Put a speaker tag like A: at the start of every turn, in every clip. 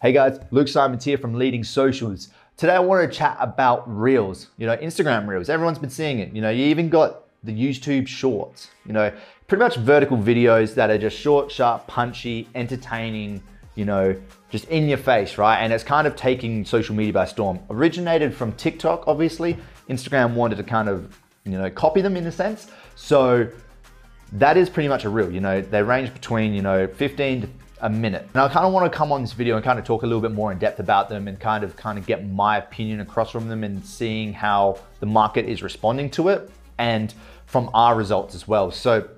A: Hey guys, Luke Simons here from Leading Socials. Today I wanted to chat about Reels, you know, Instagram Reels. Everyone's been seeing it. You know, you even got the YouTube Shorts, you know, pretty much vertical videos that are just short, sharp, punchy, entertaining, you know, just in your face, right? And it's kind of taking social media by storm. Originated from TikTok, obviously. Instagram wanted to kind of, you know, copy them in a sense. So that is pretty much a reel, you know, they range between, you know, 15 to a minute. And I kind of want to come on this video and kind of talk a little bit more in depth about them and kind of kind of get my opinion across from them and seeing how the market is responding to it and from our results as well. So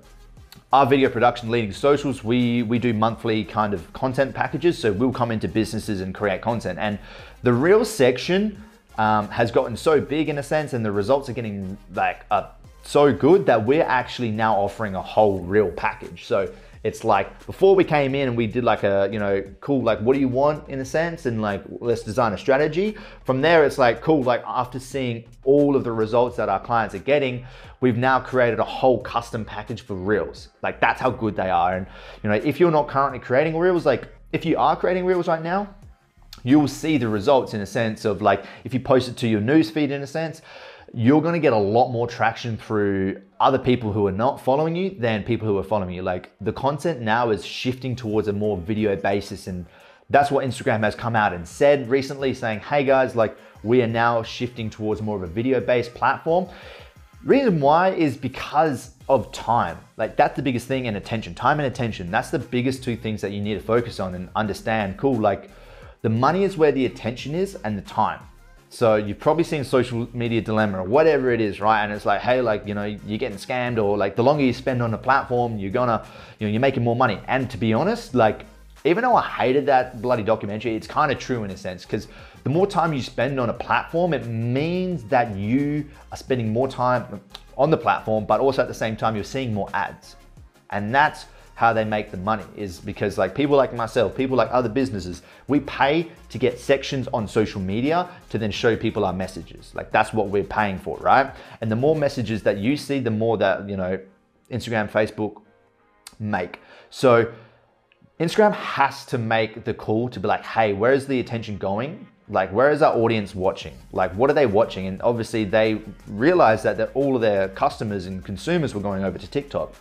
A: our video production leading socials, we, we do monthly kind of content packages. So we'll come into businesses and create content. And the reel section um, has gotten so big in a sense and the results are getting like uh, so good that we're actually now offering a whole reel package. So it's like before we came in and we did like a, you know, cool, like what do you want in a sense? And like, let's design a strategy. From there, it's like, cool, like after seeing all of the results that our clients are getting, we've now created a whole custom package for Reels. Like that's how good they are. And, you know, if you're not currently creating Reels, like if you are creating Reels right now, you will see the results in a sense of like, if you post it to your newsfeed in a sense, you're going to get a lot more traction through other people who are not following you than people who are following you. Like the content now is shifting towards a more video basis and that's what Instagram has come out and said recently saying, "Hey guys, like we are now shifting towards more of a video-based platform." Reason why is because of time. Like that's the biggest thing and attention. Time and attention. That's the biggest two things that you need to focus on and understand. Cool, like the money is where the attention is and the time. So you've probably seen social media dilemma or whatever it is, right? And it's like, hey, like, you know, you're getting scammed or like the longer you spend on a platform, you're gonna, you know, you're making more money. And to be honest, like, even though I hated that bloody documentary, it's kind of true in a sense because the more time you spend on a platform, it means that you are spending more time on the platform, but also at the same time, you're seeing more ads. And that's how they make the money is because like people like myself, people like other businesses, we pay to get sections on social media to then show people our messages. Like that's what we're paying for, right? And the more messages that you see, the more that, you know, Instagram, Facebook make. So Instagram has to make the call to be like, hey, where is the attention going? Like, where is our audience watching? Like, what are they watching? And obviously, they realized that, that all of their customers and consumers were going over to TikTok.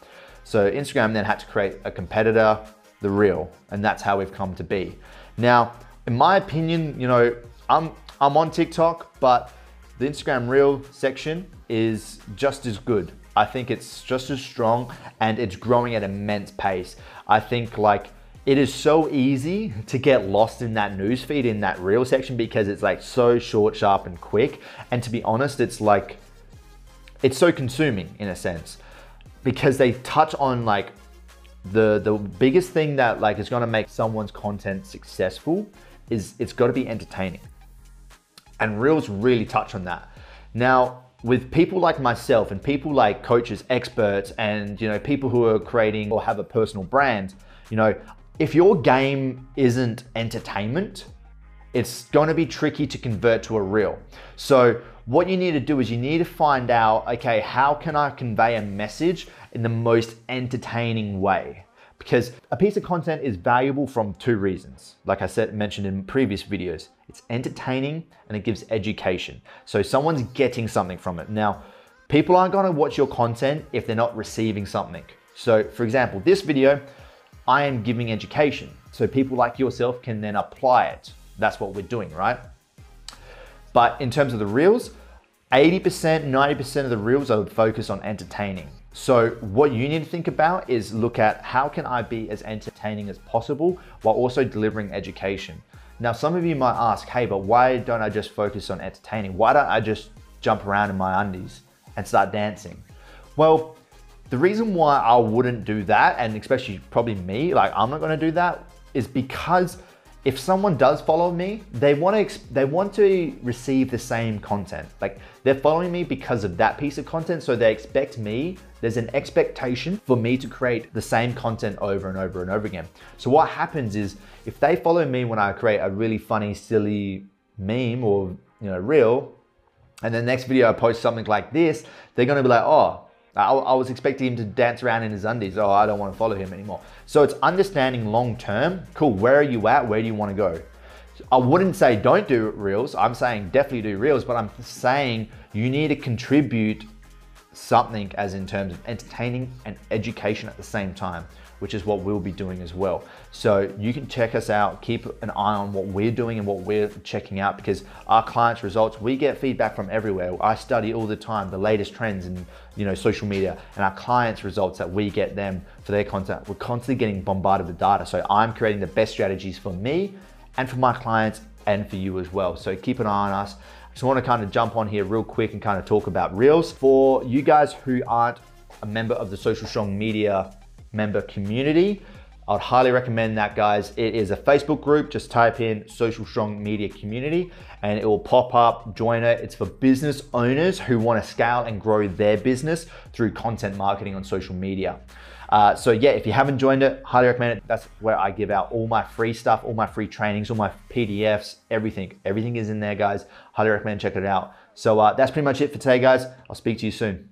A: So Instagram then had to create a competitor, the Reel, and that's how we've come to be. Now, in my opinion, you know, I'm I'm on TikTok, but the Instagram Reel section is just as good. I think it's just as strong and it's growing at immense pace. I think like it is so easy to get lost in that newsfeed in that reel section because it's like so short, sharp, and quick. And to be honest, it's like it's so consuming in a sense because they touch on like the the biggest thing that like is going to make someone's content successful is it's got to be entertaining. And reels really touch on that. Now with people like myself and people like coaches experts and you know people who are creating or have a personal brand you know if your game isn't entertainment it's going to be tricky to convert to a reel. So what you need to do is you need to find out, okay, how can I convey a message in the most entertaining way? Because a piece of content is valuable from two reasons. Like I said, mentioned in previous videos, it's entertaining and it gives education. So someone's getting something from it. Now, people aren't gonna watch your content if they're not receiving something. So for example, this video, I am giving education. So people like yourself can then apply it. That's what we're doing, right? But in terms of the reels, 80%, 90% of the reels are focused on entertaining. So what you need to think about is look at how can I be as entertaining as possible while also delivering education. Now, some of you might ask, hey, but why don't I just focus on entertaining? Why don't I just jump around in my undies and start dancing? Well, the reason why I wouldn't do that, and especially probably me, like I'm not gonna do that, is because if someone does follow me, they want to they want to receive the same content. Like they're following me because of that piece of content, so they expect me. There's an expectation for me to create the same content over and over and over again. So what happens is if they follow me when I create a really funny, silly meme or you know reel, and the next video I post something like this, they're gonna be like, oh, I, I, was expecting him to dance around in his undies. Oh, I don't want to follow him anymore. So it's understanding long term. Cool. Where are you at? Where do you want to go? I wouldn't say don't do reels. I'm saying definitely do reels, but I'm saying you need to contribute something as in terms of entertaining and education at the same time, which is what we'll be doing as well. So you can check us out, keep an eye on what we're doing and what we're checking out because our clients' results, we get feedback from everywhere. I study all the time the latest trends in you know social media and our clients' results that we get them for their content. We're constantly getting bombarded with data. So I'm creating the best strategies for me and for my clients and for you as well. So keep an eye on us. I just want to kind of jump on here real quick and kind of talk about Reels. For you guys who aren't a member of the Social Strong Media member community, I'd highly recommend that, guys. It is a Facebook group. Just type in Social Strong Media Community and it will pop up. Join it. It's for business owners who want to scale and grow their business through content marketing on social media. Uh, so yeah, if you haven't joined it, highly recommend it. That's where I give out all my free stuff, all my free trainings, all my PDFs, everything. Everything is in there, guys. Highly recommend checking it out. So uh, that's pretty much it for today, guys. I'll speak to you soon.